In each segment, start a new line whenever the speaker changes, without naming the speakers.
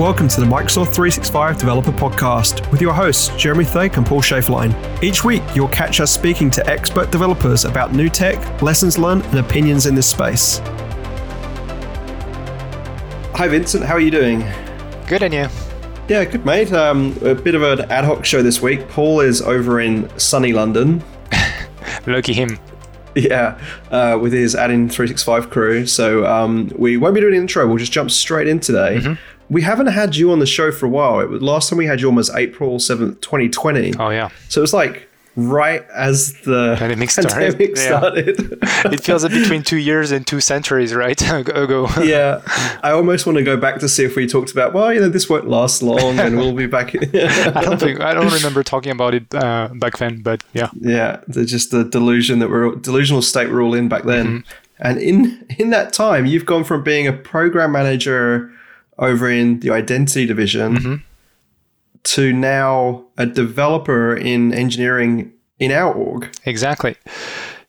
Welcome to the Microsoft 365 Developer Podcast with your hosts, Jeremy Thake and Paul Schaeflein. Each week, you'll catch us speaking to expert developers about new tech, lessons learned, and opinions in this space. Hi, Vincent. How are you doing?
Good, and you?
Yeah, good, mate. Um, a bit of an ad hoc show this week. Paul is over in sunny London.
Lucky him.
Yeah, uh, with his Adding 365 crew. So um, we won't be doing an intro. We'll just jump straight in today. Mm-hmm we haven't had you on the show for a while. It was, last time we had you on was April 7th, 2020.
Oh, yeah.
So it was like right as the pandemic started. Pandemic started.
Yeah. it feels like between two years and two centuries, right? ago.
yeah. I almost want to go back to see if we talked about, well, you know, this won't last long and we'll be back.
I don't think, I don't remember talking about it uh, back then, but yeah.
Yeah. The, just the delusion that we're, delusional state we're all in back then. Mm-hmm. And in, in that time, you've gone from being a program manager over in the identity division mm-hmm. to now a developer in engineering in our org.
Exactly.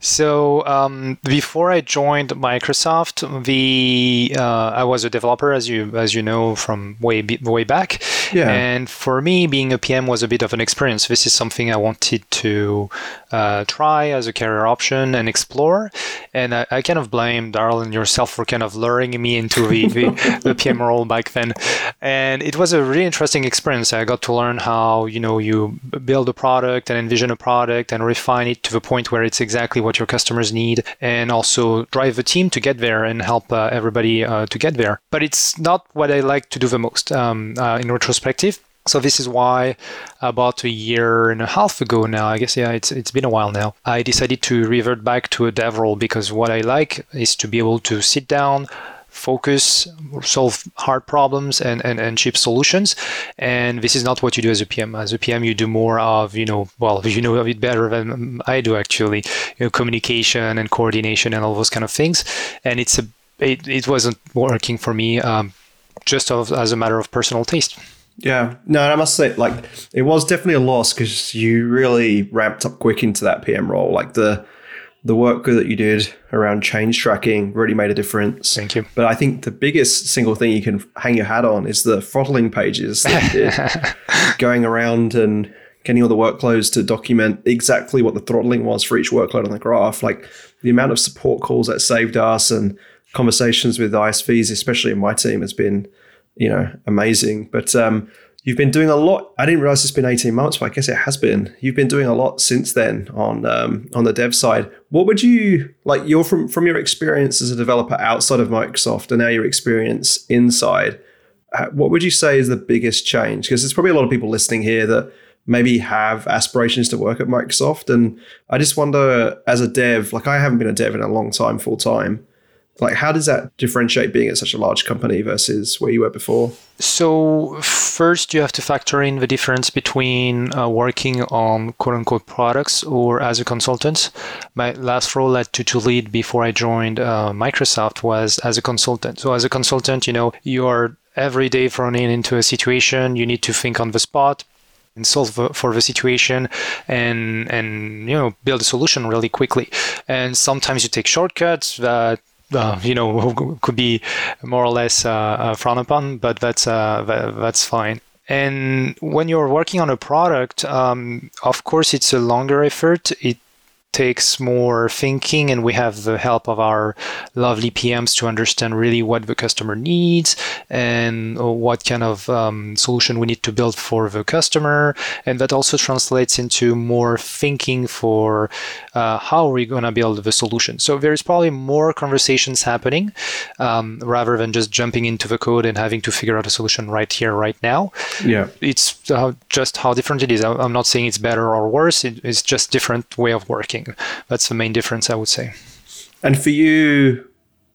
So um, before I joined Microsoft, the uh, I was a developer, as you as you know from way way back. Yeah. And for me, being a PM was a bit of an experience. This is something I wanted to uh, try as a career option and explore. And I, I, kind of blame Darrell and yourself for kind of luring me into the, the, the PM role back then. And it was a really interesting experience. I got to learn how you know you build a product and envision a product and refine it to the point where it's exactly what what your customers need, and also drive the team to get there and help uh, everybody uh, to get there. But it's not what I like to do the most um, uh, in retrospective. So this is why about a year and a half ago now, I guess yeah, it's it's been a while now. I decided to revert back to a dev role because what I like is to be able to sit down, focus, solve hard problems and, and, and cheap solutions. And this is not what you do as a PM. As a PM, you do more of, you know, well, you know it better than I do actually, you know, communication and coordination and all those kind of things. And it's a, it, it wasn't working for me um, just of, as a matter of personal taste.
Yeah, no, I must say, like, it was definitely a loss because you really ramped up quick into that PM role. Like the the work that you did around change tracking really made a difference.
Thank you.
But I think the biggest single thing you can hang your hat on is the throttling pages going around and getting all the workloads to document exactly what the throttling was for each workload on the graph. Like the amount of support calls that saved us and conversations with ISVs, especially in my team, has been, you know, amazing. But um, You've been doing a lot. I didn't realize it's been 18 months, but I guess it has been. You've been doing a lot since then on um, on the dev side. What would you like? You're from from your experience as a developer outside of Microsoft, and now your experience inside. Uh, what would you say is the biggest change? Because there's probably a lot of people listening here that maybe have aspirations to work at Microsoft, and I just wonder, as a dev, like I haven't been a dev in a long time, full time like, how does that differentiate being at such a large company versus where you were before?
So, first, you have to factor in the difference between uh, working on quote unquote products or as a consultant. My last role at 2toLead before I joined uh, Microsoft was as a consultant. So, as a consultant, you know, you are every day thrown in into a situation, you need to think on the spot, and solve for the situation and and you know build a solution really quickly and sometimes you take shortcuts that uh, you know could be more or less uh, uh, frowned upon, but that's uh, that, that's fine. And when you're working on a product, um, of course, it's a longer effort. It takes more thinking and we have the help of our lovely PMs to understand really what the customer needs and what kind of um, solution we need to build for the customer. And that also translates into more thinking for uh, how we're going to build the solution. So there's probably more conversations happening um, rather than just jumping into the code and having to figure out a solution right here, right now.
Yeah.
It's uh, just how different it is. I'm not saying it's better or worse. it's just different way of working. That's the main difference, I would say.
And for you,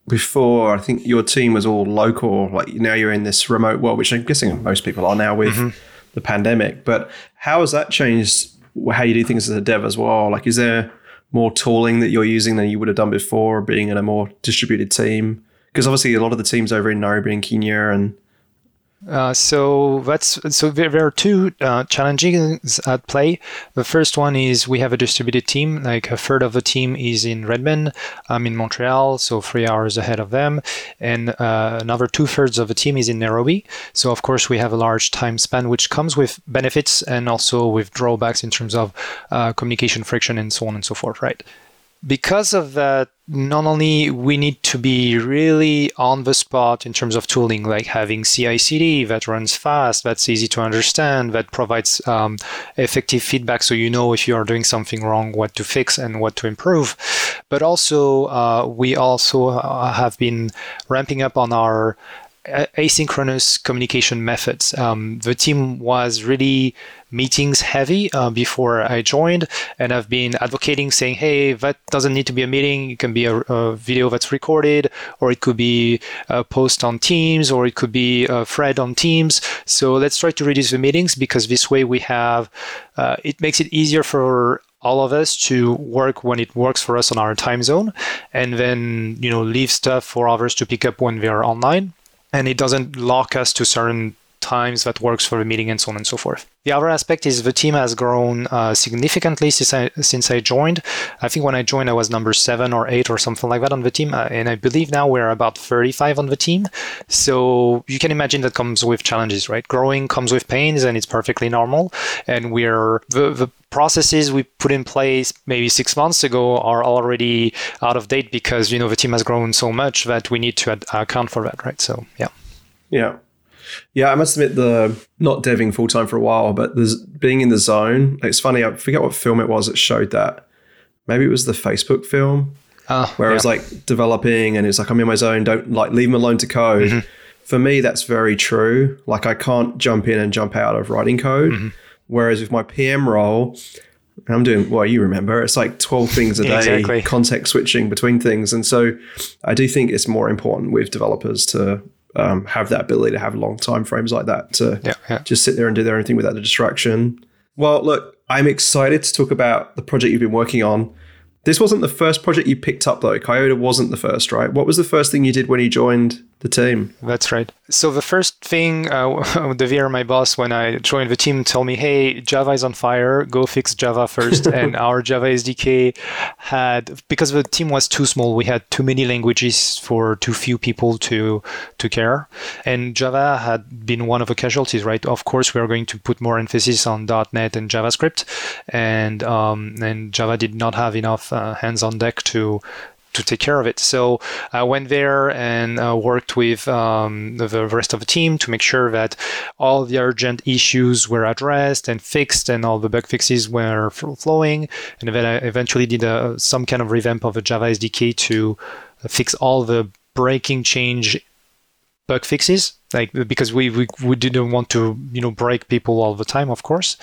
before I think your team was all local. Like now you're in this remote world, which I'm guessing most people are now with mm-hmm. the pandemic. But how has that changed how you do things as a dev as well? Like, is there more tooling that you're using than you would have done before, being in a more distributed team? Because obviously, a lot of the teams over in Nairobi and Kenya and
Uh, so that's so there, there are two uh, challenges at play. The first one is we have a distributed team. Like a third of the team is in Redmond. I'm in Montreal, so three hours ahead of them, and uh, another two thirds of the team is in Nairobi. So of course we have a large time span, which comes with benefits and also with drawbacks in terms of uh, communication friction and so on and so forth. Right because of that, not only we need to be really on the spot in terms of tooling, like having CI/CD that runs fast, that's easy to understand, that provides um, effective feedback, so you know if you are doing something wrong, what to fix and what to improve. But also, uh, we also uh, have been ramping up on our asynchronous communication methods. Um, the team was really meetings heavy uh, before I joined, and I've been advocating saying, hey, that doesn't need to be a meeting. It can be a, a video that's recorded, or it could be a post on Teams, or it could be a thread on Teams. So let's try to reduce the meetings because this way we have, uh, it makes it easier for all of us to work when it works for us on our time zone and then you know leave stuff for others to pick up when they are online and it doesn't lock us to certain times that works for the meeting and so on and so forth. The other aspect is the team has grown uh, significantly since I, since I joined. I think when I joined, I was number seven or eight or something like that on the team. Uh, and I believe now we're about 35 on the team. So you can imagine that comes with challenges, right? Growing comes with pains and it's perfectly normal. And we're, the, the processes we put in place maybe six months ago are already out of date because, you know, the team has grown so much that we need to ad- account for that, right? So, yeah.
Yeah. Yeah, I must admit the not deving full time for a while, but there's being in the zone. It's funny. I forget what film it was that showed that. Maybe it was the Facebook film uh, where yeah. I was like developing, and it's like I'm in my zone. Don't like leave me alone to code. Mm-hmm. For me, that's very true. Like I can't jump in and jump out of writing code. Mm-hmm. Whereas with my PM role, I'm doing well, you remember, it's like 12 things a day, exactly. context switching between things. And so I do think it's more important with developers to um, have that ability to have long time frames like that to yeah, yeah. just sit there and do their own thing without the distraction. Well, look, I'm excited to talk about the project you've been working on. This wasn't the first project you picked up, though. Kiota wasn't the first, right? What was the first thing you did when you joined the team?
That's right. So the first thing, uh, Devere, my boss, when I joined the team, told me, "Hey, Java is on fire. Go fix Java first. and our Java SDK had because the team was too small. We had too many languages for too few people to to care, and Java had been one of the casualties. Right? Of course, we are going to put more emphasis on .NET and JavaScript, and um, and Java did not have enough uh, hands on deck to to take care of it. So I went there and uh, worked with um, the rest of the team to make sure that all the urgent issues were addressed and fixed, and all the bug fixes were flowing. And then I eventually did a, some kind of revamp of the Java SDK to fix all the breaking change bug fixes like because we, we we didn't want to you know break people all the time of course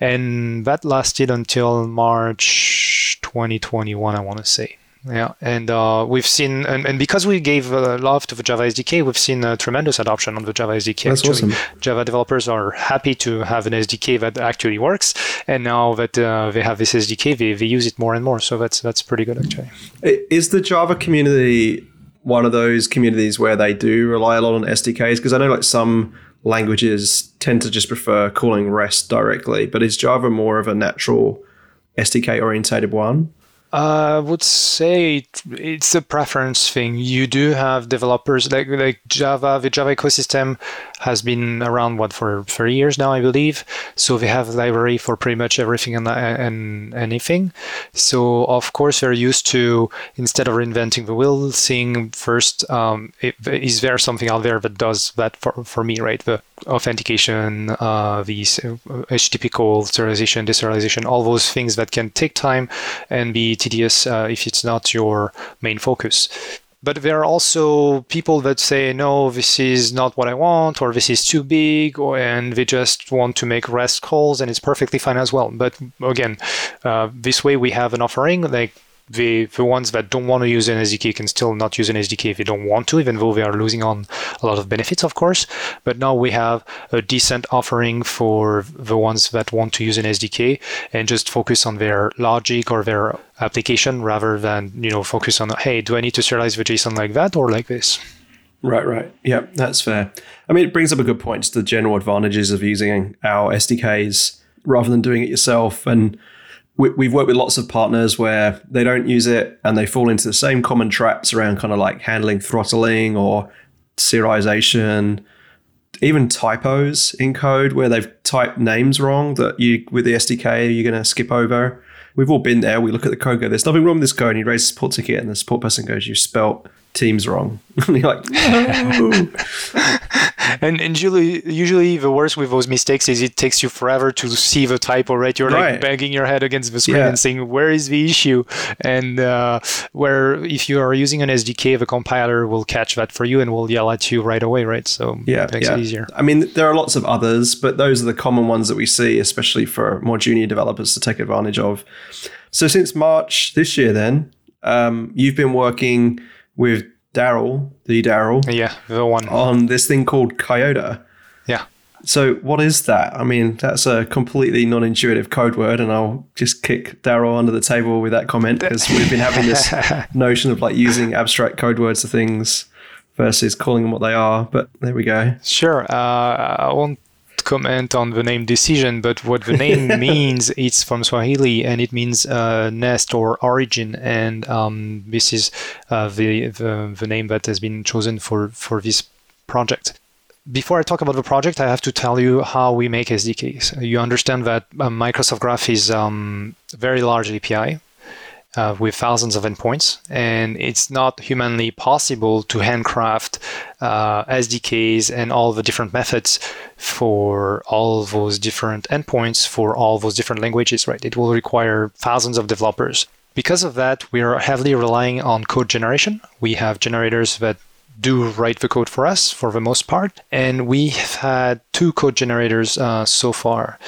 and that lasted until march 2021 i want to say yeah, and uh, we've seen, and, and because we gave uh, love to the Java SDK, we've seen a tremendous adoption on the Java SDK.
That's actually.
awesome. Java developers are happy to have an SDK that actually works, and now that uh, they have this SDK, they, they use it more and more. So that's that's pretty good actually.
Is the Java community one of those communities where they do rely a lot on SDKs? Because I know like some languages tend to just prefer calling REST directly, but is Java more of a natural SDK orientated one?
I would say it's a preference thing. You do have developers like like Java. The Java ecosystem has been around what for three years now, I believe. So they have a library for pretty much everything and, and anything. So of course they're used to instead of reinventing the wheel, seeing first um, it, is there something out there that does that for, for me, right? The authentication, uh, these HTTP call, serialization, deserialization, all those things that can take time and be tedious uh, if it's not your main focus. But there are also people that say, no, this is not what I want, or this is too big, or, and they just want to make REST calls, and it's perfectly fine as well. But again, uh, this way we have an offering like the the ones that don't want to use an SDK can still not use an SDK if they don't want to, even though they are losing on a lot of benefits, of course. But now we have a decent offering for the ones that want to use an SDK and just focus on their logic or their application rather than you know focus on hey, do I need to serialize the JSON like that or like this?
Right, right. Yeah, that's fair. I mean, it brings up a good point. To the general advantages of using our SDKs rather than doing it yourself. And we, have worked with lots of partners where they don't use it and they fall into the same common traps around kind of like handling throttling or serialization, even typos in code where they've typed names wrong that you with the SDK you're going to skip over. We've all been there. We look at the code, go, "There's nothing wrong with this code." And you raise support ticket, and the support person goes, "You spelt team's wrong. and you're like, no.
and, and usually, usually the worst with those mistakes is it takes you forever to see the typo, right? You're right. like banging your head against the screen yeah. and saying, where is the issue? And uh, where if you are using an SDK, the compiler will catch that for you and will yell at you right away, right? So yeah, it makes yeah. it easier.
I mean, there are lots of others, but those are the common ones that we see, especially for more junior developers to take advantage of. So since March this year, then, um, you've been working – with Daryl, the Daryl.
Yeah, the one.
On this thing called Kiota.
Yeah.
So what is that? I mean, that's a completely non-intuitive code word, and I'll just kick Daryl under the table with that comment because we've been having this notion of like using abstract code words to things versus calling them what they are. But there we go.
Sure. Uh, I won't comment on the name decision, but what the name means, it's from Swahili and it means uh, nest or origin. And um, this is uh, the, the, the name that has been chosen for, for this project. Before I talk about the project, I have to tell you how we make SDKs. You understand that uh, Microsoft Graph is um, a very large API uh, with thousands of endpoints, and it's not humanly possible to handcraft uh, SDKs and all the different methods for all those different endpoints for all those different languages, right? It will require thousands of developers. Because of that, we are heavily relying on code generation. We have generators that do write the code for us for the most part. And we have had two code generators uh, so far.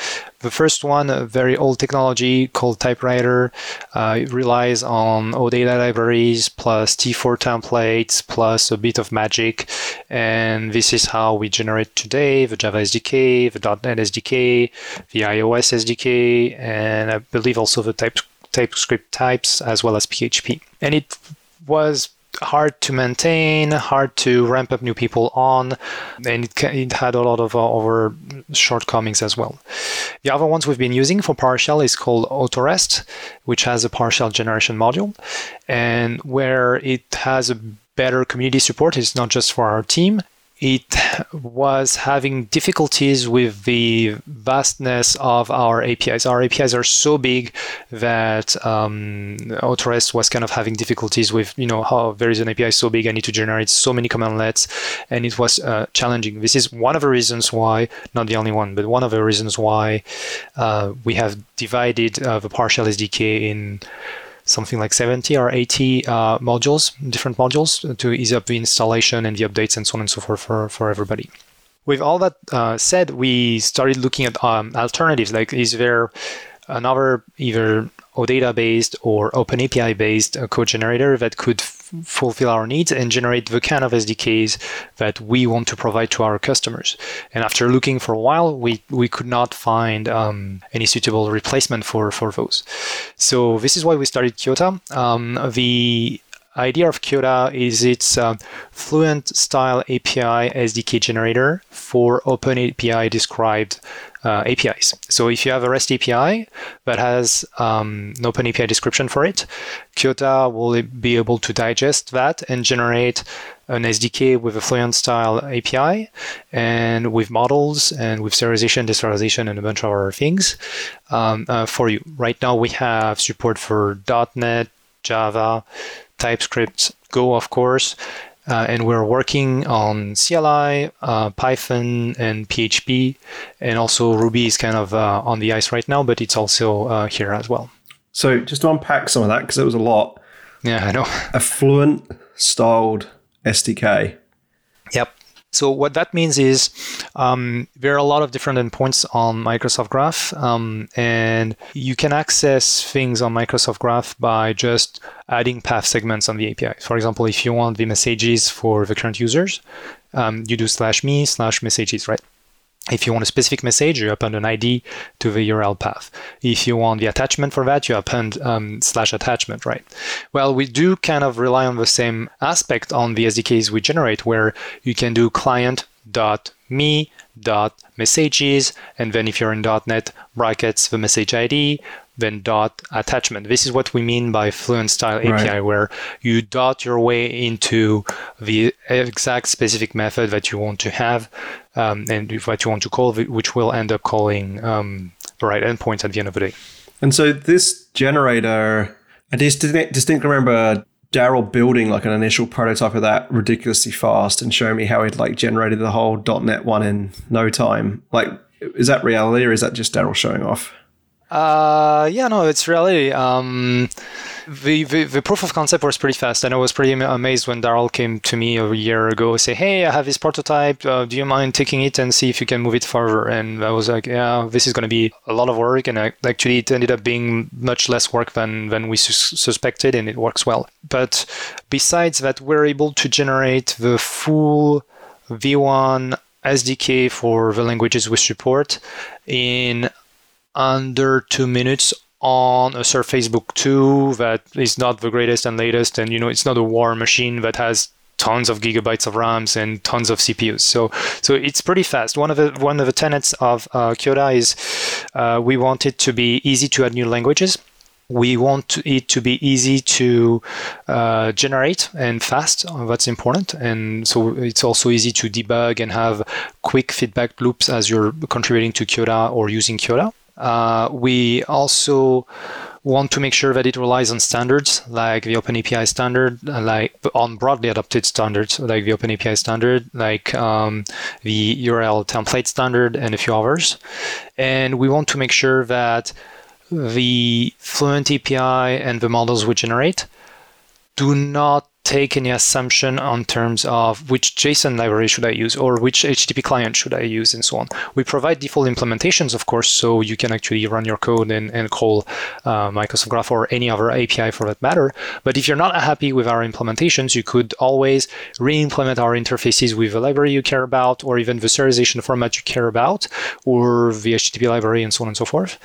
The first one, a very old technology called Typewriter, uh, it relies on OData libraries plus T4 templates plus a bit of magic. And this is how we generate today the Java SDK, the .NET SDK, the iOS SDK, and I believe also the type, TypeScript types as well as PHP. And it was hard to maintain, hard to ramp up new people on, and it, it had a lot of uh, other shortcomings as well. The other ones we've been using for PowerShell is called Autorest, which has a PowerShell generation module, and where it has a better community support. It's not just for our team it was having difficulties with the vastness of our APIs. Our APIs are so big that um, Autorest was kind of having difficulties with, you know, how there is an API so big, I need to generate so many commandlets, and it was uh, challenging. This is one of the reasons why, not the only one, but one of the reasons why uh, we have divided uh, the PowerShell SDK in something like 70 or 80 uh, modules, different modules to ease up the installation and the updates and so on and so forth for, for everybody. With all that uh, said, we started looking at um, alternatives. Like, is there another either OData based or OpenAPI based uh, code generator that could fulfill our needs and generate the kind of SDKs that we want to provide to our customers. And after looking for a while, we, we could not find um, any suitable replacement for, for those. So this is why we started Kiota. Um, the idea of Kiota is it's a Fluent style API SDK generator for open API described uh, APIs. So if you have a REST API that has um, an OpenAPI description for it, Kiota will be able to digest that and generate an SDK with a Fluent style API and with models and with serialization, deserialization, and a bunch of other things um, uh, for you. Right now, we have support for .NET, Java, TypeScript, Go, of course, uh, and we're working on CLI, uh, Python, and PHP, and also Ruby is kind of uh, on the ice right now, but it's also uh, here as well.
So just to unpack some of that, because it was a lot.
Yeah, I know.
A fluent styled SDK.
Yep. So what that means is um, there are a lot of different endpoints on Microsoft Graph, um, and you can access things on Microsoft Graph by just adding path segments on the API. For example, if you want the messages for the current users, um, you do slash me slash messages, right? If you want a specific message, you append an ID to the URL path. If you want the attachment for that, you append um, slash attachment, right? Well, we do kind of rely on the same aspect on the SDKs we generate, where you can do client dot me dot messages and then if you're in .NET brackets the message ID then dot attachment. This is what we mean by Fluent Style API, right. where you dot your way into the exact specific method that you want to have um, and what you want to call, which will end up calling um, the right endpoints at the end of the day.
And so this generator, I distinctly remember Daryl building like an initial prototype of that ridiculously fast and showing me how he'd like generated the whole .NET one in no time. Like, is that reality or is that just Daryl showing off?
Uh, yeah, no, it's reality. Um, the, the, the proof of concept was pretty fast, and I was pretty amazed when Daryl came to me a year ago, say, "Hey, I have this prototype. Uh, do you mind taking it and see if you can move it further?" And I was like, "Yeah, this is going to be a lot of work." And I, actually, it ended up being much less work than than we su- suspected, and it works well. But besides that, we're able to generate the full V1 SDK for the languages we support in under two minutes on a Surface Book 2 that is not the greatest and latest, and you know it's not a war machine that has tons of gigabytes of RAMs and tons of CPUs. So so it's pretty fast. One of the one of the tenets of uh, Kiota is uh, we want it to be easy to add new languages. We want it to be easy to uh, generate and fast. That's important. And so it's also easy to debug and have quick feedback loops as you're contributing to Kiota or using Kiota. Uh, we also want to make sure that it relies on standards like the OpenAPI standard, uh, like on broadly adopted standards like the OpenAPI standard, like um, the URL template standard, and a few others. And we want to make sure that the Fluent API and the models we generate do not take any assumption on terms of which JSON library should I use or which HTTP client should I use and so on. We provide default implementations, of course, so you can actually run your code and, and call uh, Microsoft Graph or any other API for that matter. But if you're not happy with our implementations, you could always re-implement our interfaces with the library you care about or even the serialization format you care about or the HTTP library and so on and so forth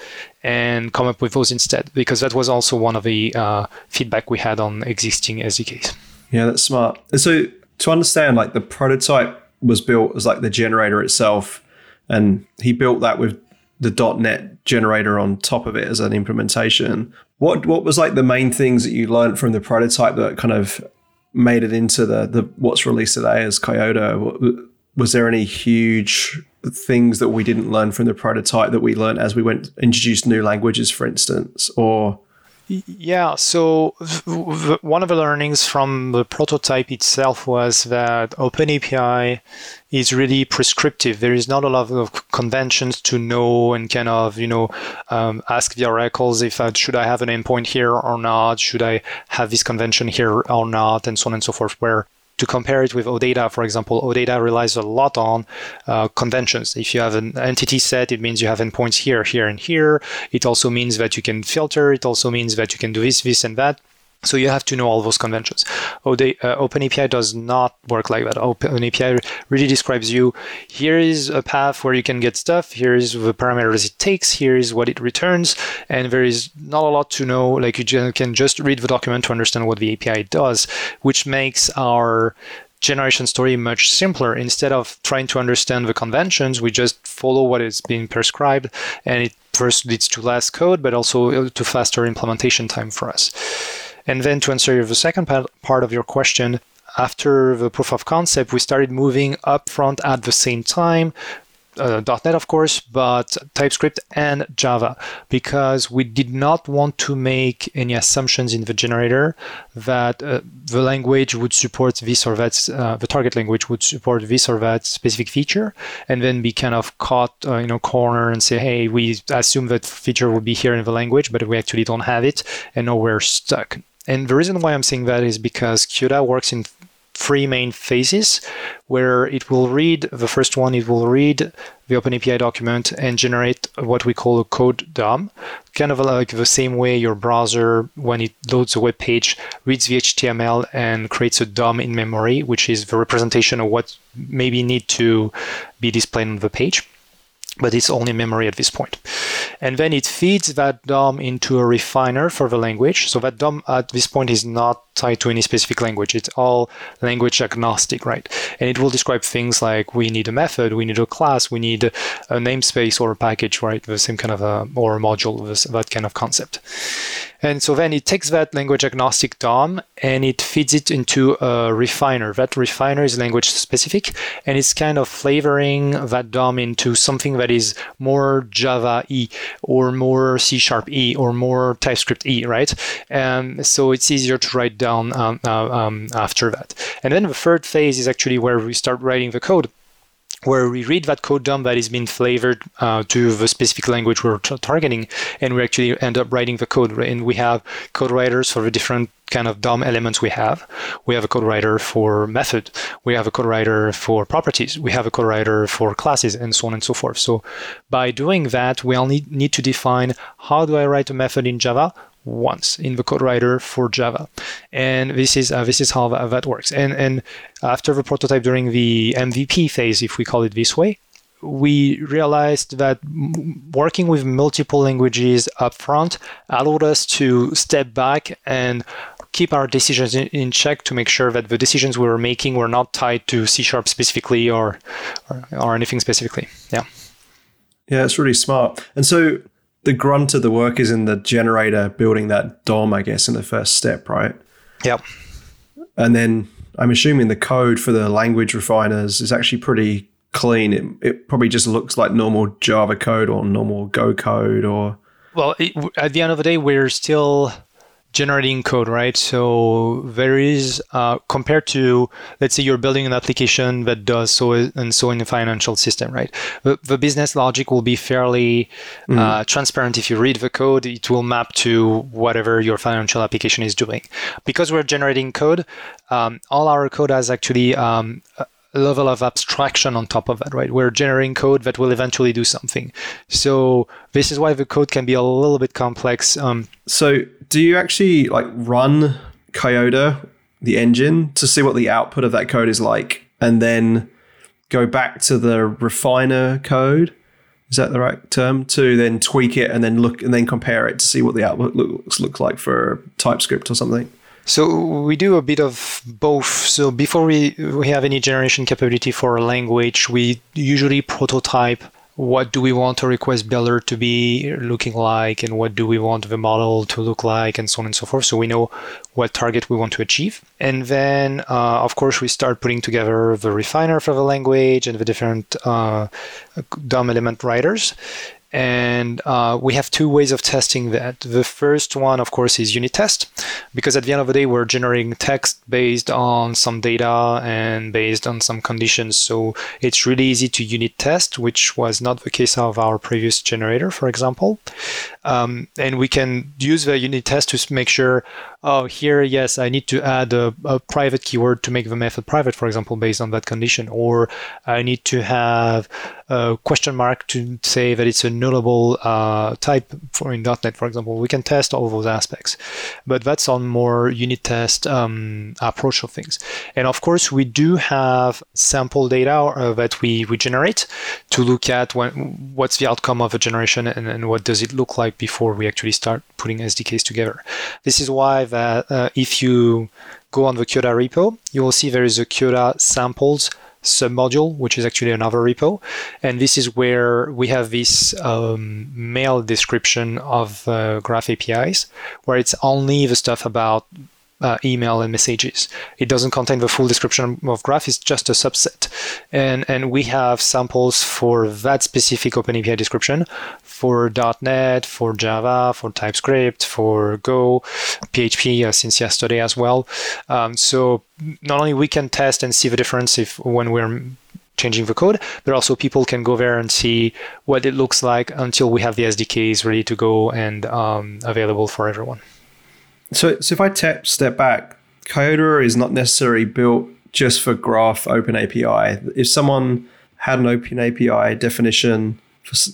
and come up with those instead because that was also one of the uh, feedback we had on existing SDKs.
Yeah, that's smart. So to understand, like the prototype was built as like the generator itself, and he built that with the .NET generator on top of it as an implementation. What what was like the main things that you learned from the prototype that kind of made it into the the what's released today as Kiota? Was there any huge things that we didn't learn from the prototype that we learned as we went introduced new languages, for instance, or
yeah, so one of the learnings from the prototype itself was that OpenAPI is really prescriptive. There is not a lot of conventions to know and kind of, you know, um, ask the oracles if uh, should I have an endpoint here or not, should I have this convention here or not, and so on and so forth. Where to compare it with OData, for example, OData relies a lot on uh, conventions. If you have an entity set, it means you have endpoints here, here, and here. It also means that you can filter. It also means that you can do this, this, and that. So you have to know all those conventions. OD, uh, OpenAPI does not work like that. OpenAPI really describes you. Here is a path where you can get stuff. Here is the parameters it takes. Here is what it returns, and there is not a lot to know. Like you can just read the document to understand what the API does, which makes our generation story much simpler. Instead of trying to understand the conventions, we just follow what is being prescribed, and it first leads to less code, but also to faster implementation time for us. And then to answer the second part of your question, after the proof of concept, we started moving up front at the same time. Uh, .NET, of course, but TypeScript and Java, because we did not want to make any assumptions in the generator that uh, the language would support this or that, uh, the target language would support this or that specific feature, and then be kind of caught, uh, you know, corner and say, hey, we assume that feature would be here in the language, but we actually don't have it, and now we're stuck. And the reason why I'm saying that is because Kiota works in three main phases where it will read the first one it will read the openapi document and generate what we call a code dom. Kind of like the same way your browser when it loads a web page reads the html and creates a dom in memory which is the representation of what maybe need to be displayed on the page but it's only memory at this point. And then it feeds that DOM into a refiner for the language. So that DOM at this point is not tied to any specific language. It's all language agnostic, right? And it will describe things like we need a method, we need a class, we need a, namespace or a package, right? The same kind of a, or a module, that kind of concept. And so then it takes that language agnostic DOM and it feeds it into a refiner. That refiner is language specific and it's kind of flavoring that DOM into something that is more Java E or more C sharp E or more TypeScript E, right? And so it's easier to write down um, uh, um, after that. And then the third phase is actually where we start writing the code where we read that code DOM that is being flavored uh, to the specific language we're t- targeting, and we actually end up writing the code. And we have code writers for the different kind of DOM elements we have. We have a code writer for method. We have a code writer for properties. We have a code writer for classes, and so on and so forth. So by doing that, we only need to define how do I write a method in Java? Once in the code writer for Java, and this is uh, this is how that, works. And and after the prototype during the MVP phase, if we call it this way, we realized that working with multiple languages upfront allowed us to step back and keep our decisions in, in, check to make sure that the decisions we were making were not tied to C sharp specifically or, or, or anything specifically. Yeah.
Yeah, it's really smart. And so the grunt of the work is in the generator building that DOM, I guess, in the first step, right?
Yep.
And then I'm assuming the code for the language refiners is actually pretty clean. It, it probably just looks like normal Java code or normal Go code or.
Well, it, at the end of the day, we're still generating code, right? So there is, uh, compared to, let's say you're building an application that does so and so in a financial system, right? The, the business logic will be fairly mm. uh, transparent. If you read the code, it will map to whatever your financial application is doing. Because we're generating code, um, all our code has actually um, a level of abstraction on top of that, right? We're generating code that will eventually do something. So this is why the code can be a little bit complex. Um,
so do you actually like run Kiota, the engine, to see what the output of that code is like, and then go back to the refiner code? Is that the right term? To then tweak it and then look and then compare it to see what the output looks looks like for TypeScript or something.
So we do a bit of both. So before we, we have any generation capability for a language, we usually prototype what do we want a request builder to be looking like and what do we want the model to look like and so on and so forth. So we know what target we want to achieve. And then uh, of course we start putting together the refiner for the language and the different uh, DOM element writers and uh, we have two ways of testing that. The first one, of course, is unit test, because at the end of the day, we're generating text based on some data and based on some conditions. So it's really easy to unit test, which was not the case of our previous generator, for example. Um, and we can use the unit test to make sure, oh, here, yes, I need to add a, a private keyword to make the method private, for example, based on that condition, or I need to have question mark to say that it's a nullable uh, type for in .NET, for example. We can test all those aspects, but that's on more unit test um, approach of things. And of course, we do have sample data uh, that we, we generate to look at when, what's the outcome of a generation and, and what does it look like before we actually start putting SDKs together. This is why that uh, if you go on the Kiota repo, you will see there is a Kiota samples submodule, which is actually another repo. And this is where we have this um, mail description of uh, Graph APIs, where it's only the stuff about uh, email and messages. It doesn't contain the full description of Graph, it's just a subset. And, and we have samples for that specific OpenAPI description for .NET, for Java, for TypeScript, for Go, PHP uh, since yesterday as well. Um, so not only we can test and see the difference if when we're changing the code, but also people can go there and see what it looks like until we have the SDKs ready to go and um, available for everyone.
So, so if I tap, step back, Kiota is not necessarily built just for Graph Open API. If someone had an Open API definition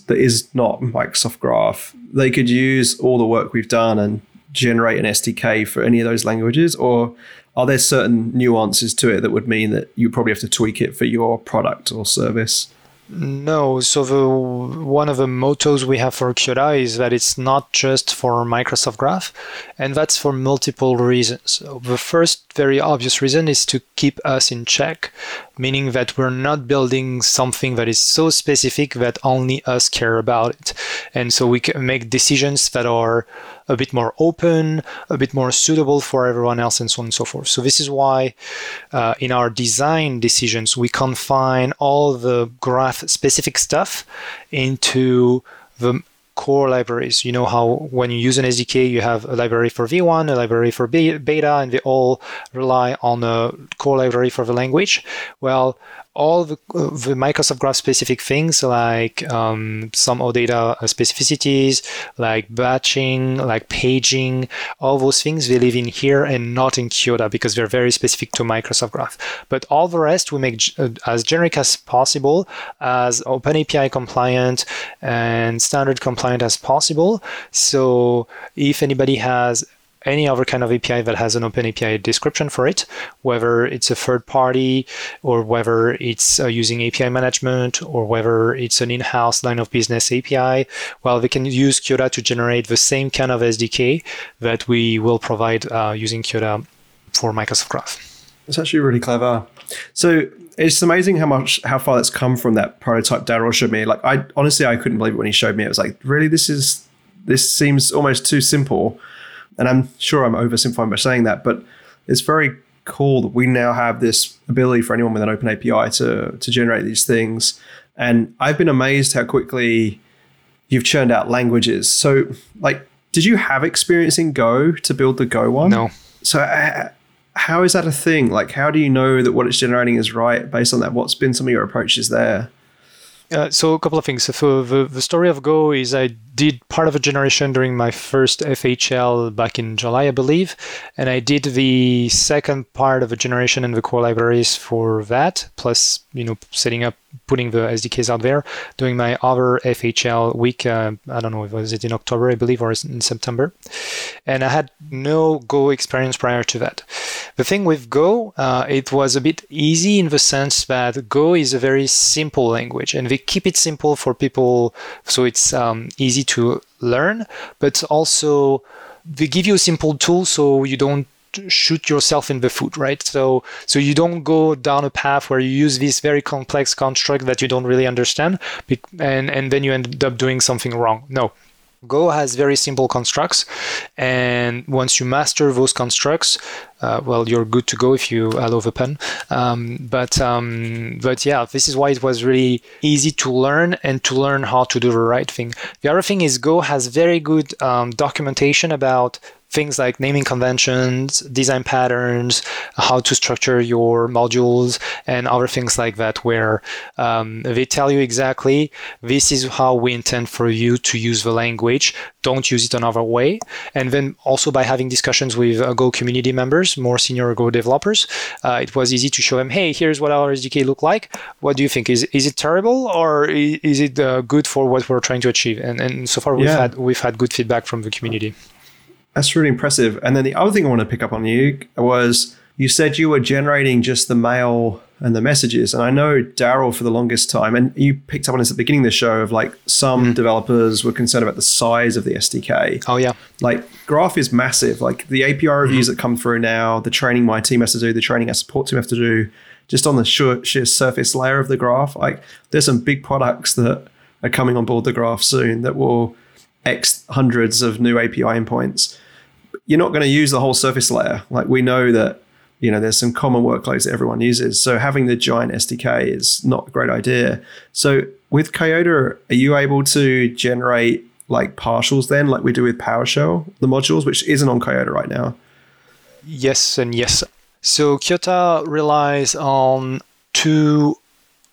that is not Microsoft Graph, they could use all the work we've done and generate an SDK for any of those languages, or are there certain nuances to it that would mean that you probably have to tweak it for your product or service?
No. So the one of the mottos we have for Kiota is that it's not just for Microsoft Graph, and that's for multiple reasons. So the first very obvious reason is to keep us in check, meaning that we're not building something that is so specific that only us care about it, and so we can make decisions that are a bit more open, a bit more suitable for everyone else, and so on and so forth. So this is why uh, in our design decisions we confine all the graph specific stuff into the core libraries. You know how when you use an SDK, you have a library for V1, a library for beta, and they all rely on a core library for the language. Well, all the, uh, the Microsoft Graph specific things like um, some OData specificities, like batching, like paging, all those things they live in here and not in Kiota because they're very specific to Microsoft Graph. But all the rest we make uh, as generic as possible, as OpenAPI compliant and standard compliant as possible. So if anybody has any other kind of API that has an open API description for it, whether it's a third party or whether it's uh, using API management or whether it's an in-house line of business API, well, they can use Kiota to generate the same kind of SDK that we will provide uh, using Kiota for Microsoft Graph.
It's actually really clever. So it's amazing how much how far that's come from that prototype Daryl showed me. Like I honestly I couldn't believe it when he showed me. It was like, really, this is this seems almost too simple. And I'm sure I'm oversimplifying by saying that, but it's very cool that we now have this ability for anyone with an open API to to generate these things. And I've been amazed how quickly you've churned out languages. So, like, did you have experience in Go to build the Go one?
No.
So, uh, how is that a thing? Like, how do you know that what it's generating is right based on that? What's been some of your approaches there?
Uh, so a couple of things. So the, the story of Go is I did part of a generation during my first FHL back in July, I believe, and I did the second part of a generation in the core libraries for that, plus you know setting up, putting the SDKs out there, doing my other FHL week. Uh, I don't know, was it in October, I believe, or in September, and I had no Go experience prior to that. The thing with Go, uh, it was a bit easy in the sense that Go is a very simple language, and they keep it simple for people, so it's um, easy to learn, but also they give you a simple tool so you don't shoot yourself in the foot right? So so you don't go down a path where you use this very complex construct that you don't really understand and and then you end up doing something wrong. No Go has very simple constructs, and once you master those constructs, uh, well, you're good to go if you allow the pen. Um, but um, but yeah, this is why it was really easy to learn and to learn how to do the right thing. The other thing is Go has very good um, documentation about things like naming conventions, design patterns, how to structure your modules, and other things like that, where um, they tell you exactly this is how we intend for you to use the language. Don't use it another way. And then also by having discussions with uh, Go community members, more senior Go developers, uh, it was easy to show them, hey, here's what our SDK look like. What do you think? Is is it terrible or is it uh, good for what we're trying to achieve? And and so far we've yeah. had we've had good feedback from the community.
That's really impressive. And then the other thing I want to pick up on you was you said you were generating just the mail and the messages. And I know Daryl for the longest time, and you picked up on this at the beginning of the show of like some mm. developers were concerned about the size of the SDK.
Oh yeah.
Like Graph is massive. Like the API reviews mm. that come through now, the training my team has to do, the training our support team have to do, just on the sheer, sheer surface layer of the graph. Like there's some big products that are coming on board the graph soon that will X hundreds of new API endpoints you're not going to use the whole surface layer. Like we know that you know there's some common workloads that everyone uses. So having the giant SDK is not a great idea. So with Kiota, are you able to generate like partials then, like we do with PowerShell, the modules, which isn't on Kiota right now?
Yes and yes. So Kiota relies on two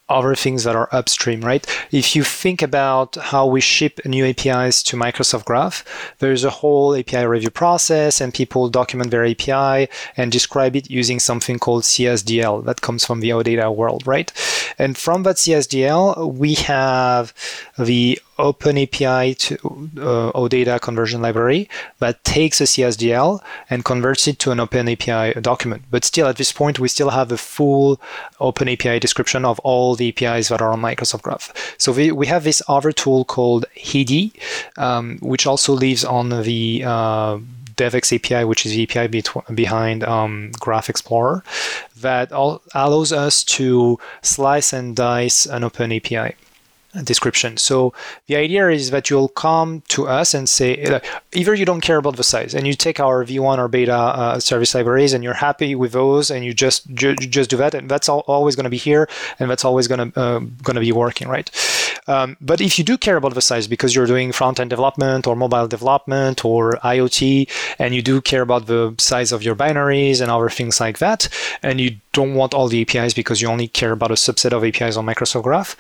other things that are upstream, right? If you think about how we ship new APIs to Microsoft Graph, there's a whole API review process and people document their API and describe it using something called CSDL that comes from the OData world, right? And from that CSDL, we have the OpenAPI to uh, OData conversion library that takes a CSDL and converts it to an OpenAPI document. But still, at this point, we still have a full OpenAPI description of all the APIs that are on Microsoft Graph. So we, we have this other tool called Hidi, um, which also lives on the uh, DevX API, which is the API be- behind um, Graph Explorer, that all allows us to slice and dice an open API description. So the idea is that you'll come to us and say either you don't care about the size and you take our V1 or beta uh, service libraries and you're happy with those and you just ju- just do that and that's all, always going to be here and that's always going to uh, going to be working right. Um, but if you do care about the size because you're doing front end development or mobile development or IoT and you do care about the size of your binaries and other things like that and you don't want all the APIs because you only care about a subset of APIs on Microsoft Graph,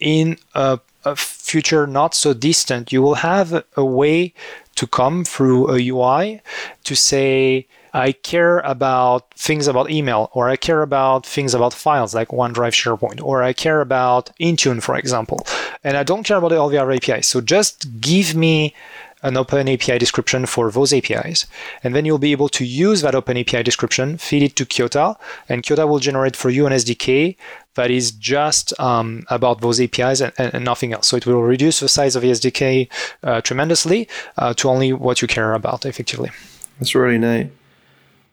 in a, a future not so distant, you will have a way to come through a UI to say, I care about things about email, or I care about things about files like OneDrive, SharePoint, or I care about Intune, for example. And I don't care about all the other APIs. So just give me an open API description for those APIs. And then you'll be able to use that open API description, feed it to Kiota, and Kiota will generate for you an SDK that is just um, about those APIs and, and, nothing else. So it will reduce the size of the SDK uh, tremendously uh, to only what you care about effectively.
That's really neat.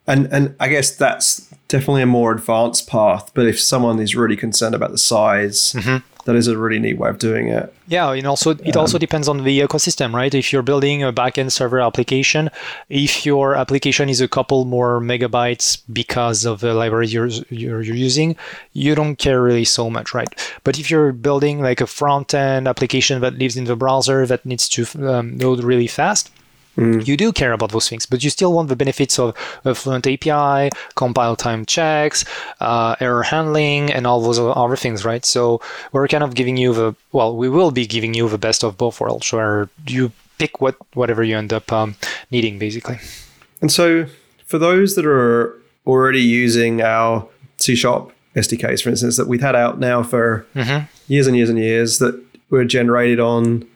And and I guess that's definitely a more advanced path. But if someone is really concerned about the size, mm-hmm that is a really neat way of doing it.
Yeah, and also it um, also depends on the ecosystem, right? If you're building a backend server application, if your application is a couple more megabytes because of the library you're, you're, you're using, you don't care really so much, right? But if you're building like a front end application that lives in the browser that needs to um, load really fast, Mm. You do care about those things, but you still want the benefits of a Fluent API, compile time checks, uh, error handling, and all those other things, right? So we're kind of giving you the well, we will be giving you the best of both worlds, where you pick what whatever you end up um, needing, basically.
And so, for those that are already using our C Sharp SDKs, for instance, that we've had out now for mm-hmm. years and years and years, that were generated on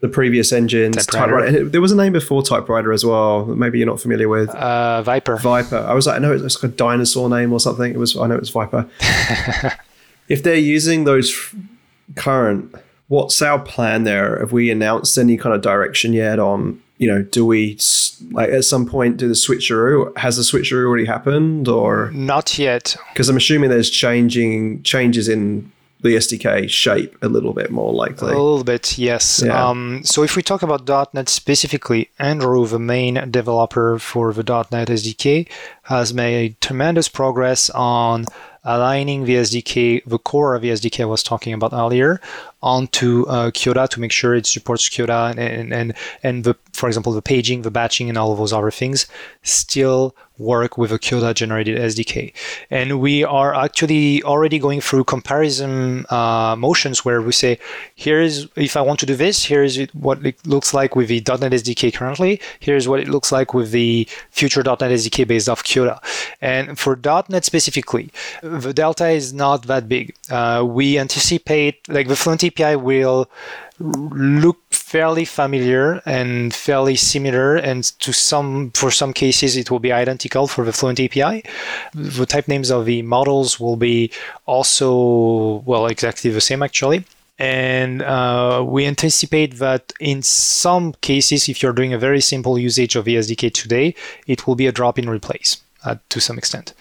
the previous engines. Typewriter. There was a name before Typewriter as well. Maybe you're not familiar with.
Uh, Viper.
Viper. I was like, I know it's like a dinosaur name or something. It was. I know it's Viper. if they're using those current, what's our plan there? Have we announced any kind of direction yet on? You know, do we like at some point do the switcheroo? Has the switcheroo already happened or
not yet?
Because I'm assuming there's changing changes in the SDK shape a little bit more likely.
A little bit, yes. Yeah. Um, so if we talk about .NET specifically, Andrew, the main developer for the .NET SDK, has made tremendous progress on aligning the SDK, the core of the SDK I was talking about earlier, onto uh, Kiota to make sure it supports Kiota and, and, and, the, for example, the paging, the batching, and all of those other things still work with a Kiota generated SDK. And we are actually already going through comparison uh, motions where we say, here's, if I want to do this, here's what it looks like with the .NET SDK currently, here's what it looks like with the future .NET SDK based off Kiota. And for .NET specifically, the delta is not that big. Uh, we anticipate, like the Fluent API will look fairly familiar and fairly similar and to some for some cases it will be identical for the fluent api the type names of the models will be also well exactly the same actually. And uh, we anticipate that in some cases if you're doing a very simple usage of the sdk today it will be a drop in replace uh, to some extent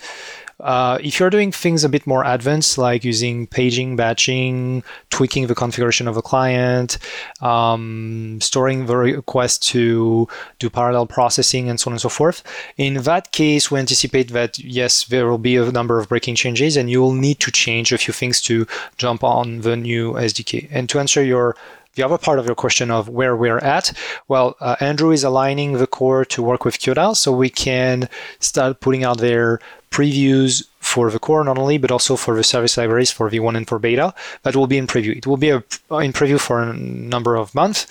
uh, if you're doing things a bit more advanced, like using paging, batching, tweaking the configuration of a client, um, storing the request to do parallel processing, and so on and so forth, in that case, we anticipate that yes, there will be a number of breaking changes, and you will need to change a few things to jump on the new SDK. And to answer your the other part of your question of where we're at, well, uh, Andrew is aligning the core to work with Kiota, so we can start putting out their previews for the core not only, but also for the service libraries for V1 and for beta. That will be in preview. It will be a, in preview for a number of months.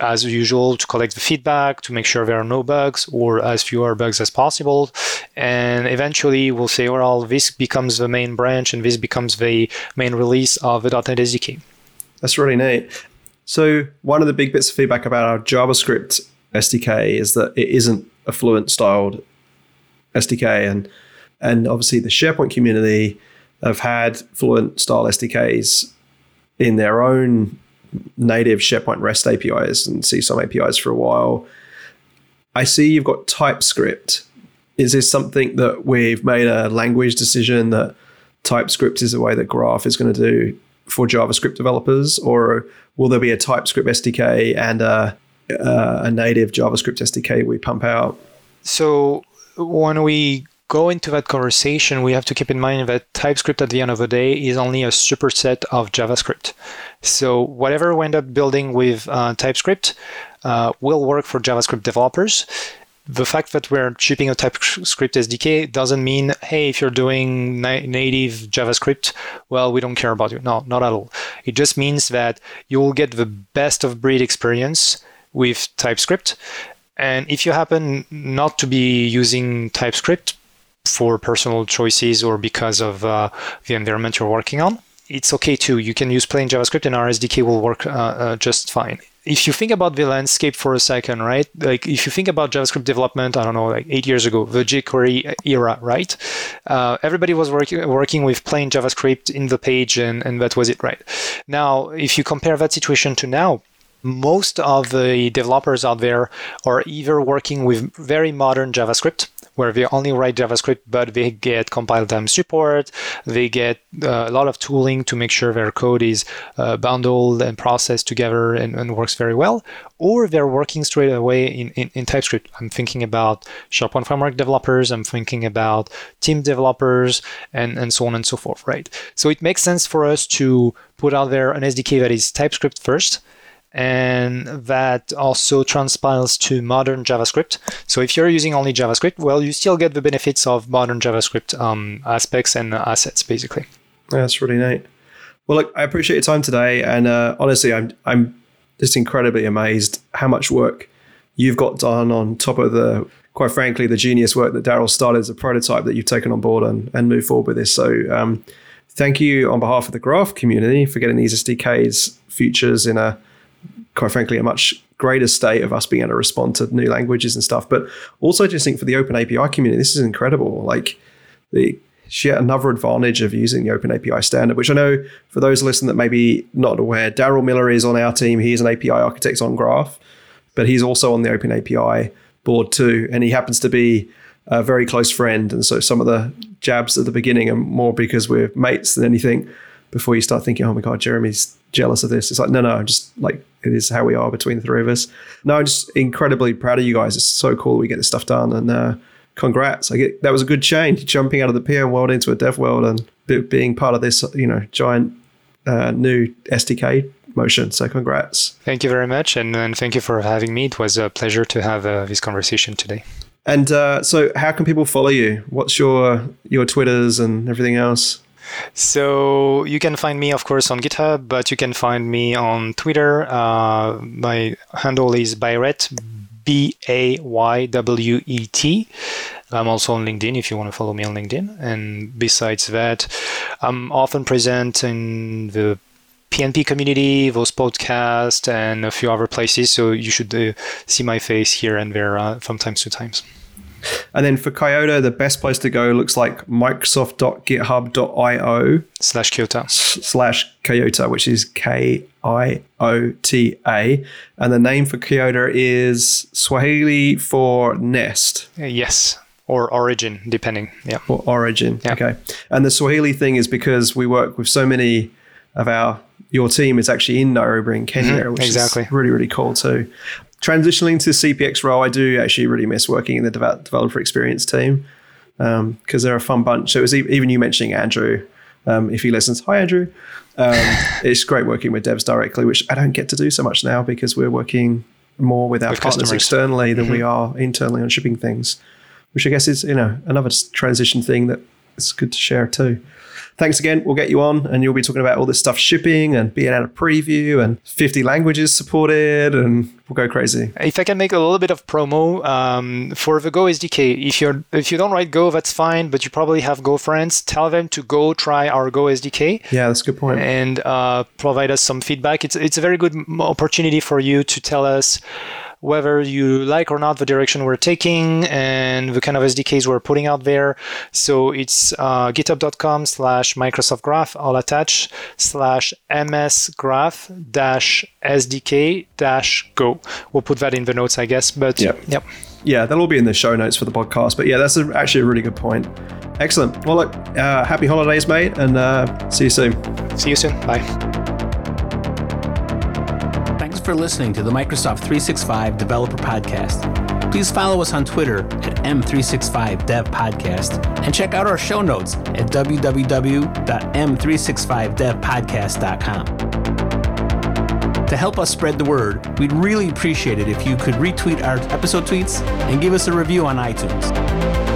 as usual to collect the feedback to make sure there are no bugs or as fewer bugs as possible and eventually we'll say well this becomes the main branch and this becomes the main release of the .NET SDK.
That's really neat. So one of the big bits of feedback about our JavaScript SDK is that it isn't a Fluent styled SDK and and obviously the SharePoint community have had Fluent style SDKs in their own native SharePoint REST APIs and CSOM APIs for a while. I see you've got TypeScript. Is this something that we've made a language decision that TypeScript is the way that Graph is going to do for JavaScript developers, or will there be a TypeScript SDK and a, a native JavaScript SDK we pump out?
So when we go into that conversation, we have to keep in mind that TypeScript at the end of the day is only a superset of JavaScript. So whatever we end up building with uh, TypeScript uh, will work for JavaScript developers. The fact that we're shipping a TypeScript SDK doesn't mean, hey, if you're doing na- native JavaScript, well, we don't care about you. No, not at all. It just means that you will get the best of breed experience with TypeScript. And if you happen not to be using TypeScript, for personal choices or because of uh, the environment you're working on, it's okay too. You can use plain JavaScript and our SDK will work uh, uh, just fine. If you think about the landscape for a second, right? Like if you think about JavaScript development, I don't know, like eight years ago, the jQuery era, right? Uh, everybody was working working with plain JavaScript in the page, and, and that was it, right? Now, if you compare that situation to now, most of the developers out there are either working with very modern JavaScript, where they only write JavaScript, but they get compile time support. They get uh, a lot of tooling to make sure their code is uh, bundled and processed together and, and, works very well. Or they're working straight away in, in, in, TypeScript. I'm thinking about SharePoint Framework developers. I'm thinking about team developers and, and so on and so forth, right? So it makes sense for us to put out there an SDK that is TypeScript first and that also transpiles to modern JavaScript. So if you're using only JavaScript, well, you still get the benefits of modern JavaScript um, aspects and assets, basically.
Yeah, that's really neat. Well, look, I appreciate your time today, and uh, honestly, I'm I'm just incredibly amazed how much work you've got done on top of the, quite frankly, the genius work that Darrel started as a prototype that you've taken on board and and moved forward with this. So. Um, thank you on behalf of the Graph community for getting these SDKs features in a quite frankly, a much greater state of us being able to respond to new languages and stuff. But also just think for the open API community, this is incredible. Like the another advantage of using the Open API standard, which I know for those listening that maybe not aware, Darrel Miller is on our team. He's an API architect on Graph, but he's also on the Open API board too. And he happens to be a very close friend. And so some of the jabs at the beginning are more because we're mates than anything before you start thinking, oh my God, Jeremy's jealous of this. It's like, no, no, I'm just like, it is how we are between the three of us. No, I'm just incredibly proud of you guys. It's so cool we get this stuff done. And uh, congrats. I get, that was a good change, jumping out of the PM world into a dev world and being part of this, you know, giant uh, new SDK motion. So congrats.
Thank you very much. And, and thank you for having me. It was a pleasure to have uh, this conversation today.
And uh, so, how can people follow you? What's your your Twitters and everything else?
So you can find me, of course, on GitHub, but you can find me on Twitter. Uh, my handle is Baywet, B A Y W E T. I'm also on LinkedIn if you want to follow me on LinkedIn. And besides that, I'm often present in the PNP community, those podcasts, and a few other places. So you should uh, see my face here and there uh, from times to times.
And then for Kiota, the best place to go looks like microsoft.github.io
slash Kiota
slash Kiota, which is K I O T A. And the name for Kiota is Swahili for nest.
Uh, yes. Or origin, depending. Yeah.
Or origin. Yeah. Okay. And the Swahili thing is because we work with so many of our your team is actually in Nairobi in Kenya, mm-hmm, which exactly. is really, really cool too transitioning to CPX role, I do actually really miss working in the developer experience team because um, they're a fun bunch. So it was even you mentioning Andrew. Um, if he listens, hi Andrew. Um, it's great working with devs directly, which I don't get to do so much now because we're working more with our with partners customers. externally than mm-hmm. we are internally on shipping things. Which I guess is you know another transition thing that it's good to share too thanks again. We'll get you on and you'll be talking about all this stuff shipping and being out of preview and 50 languages supported and we'll go crazy.
If I can make a little bit of promo um, for the Go SDK, if you're if you don't write Go, that's fine, but you probably have Go friends. Tell them to go try our Go SDK.
Yeah, that's a good point.
And uh, provide us some feedback. It's it's a very good opportunity for you to tell us whether you like or not the direction we're taking and the kind of SDKs we're putting out there. So it's uh, github.com slash Microsoft Graph, all attached, slash MS Graph dash SDK dash Go. We'll put that in the notes, I guess. But yep. yep.
Yeah, that'll all be in the show notes for the podcast. But yeah, that's a, actually a really good point. Excellent. Well, look, uh, happy holidays, mate, and uh, see you soon.
See you soon. Bye
for listening to the Microsoft 365 Developer Podcast. Please follow us on Twitter at M365DevPodcast and check out our show notes at www.m365devpodcast.com. To help us spread the word, we'd really appreciate it if you could retweet our episode tweets and give us a review on iTunes.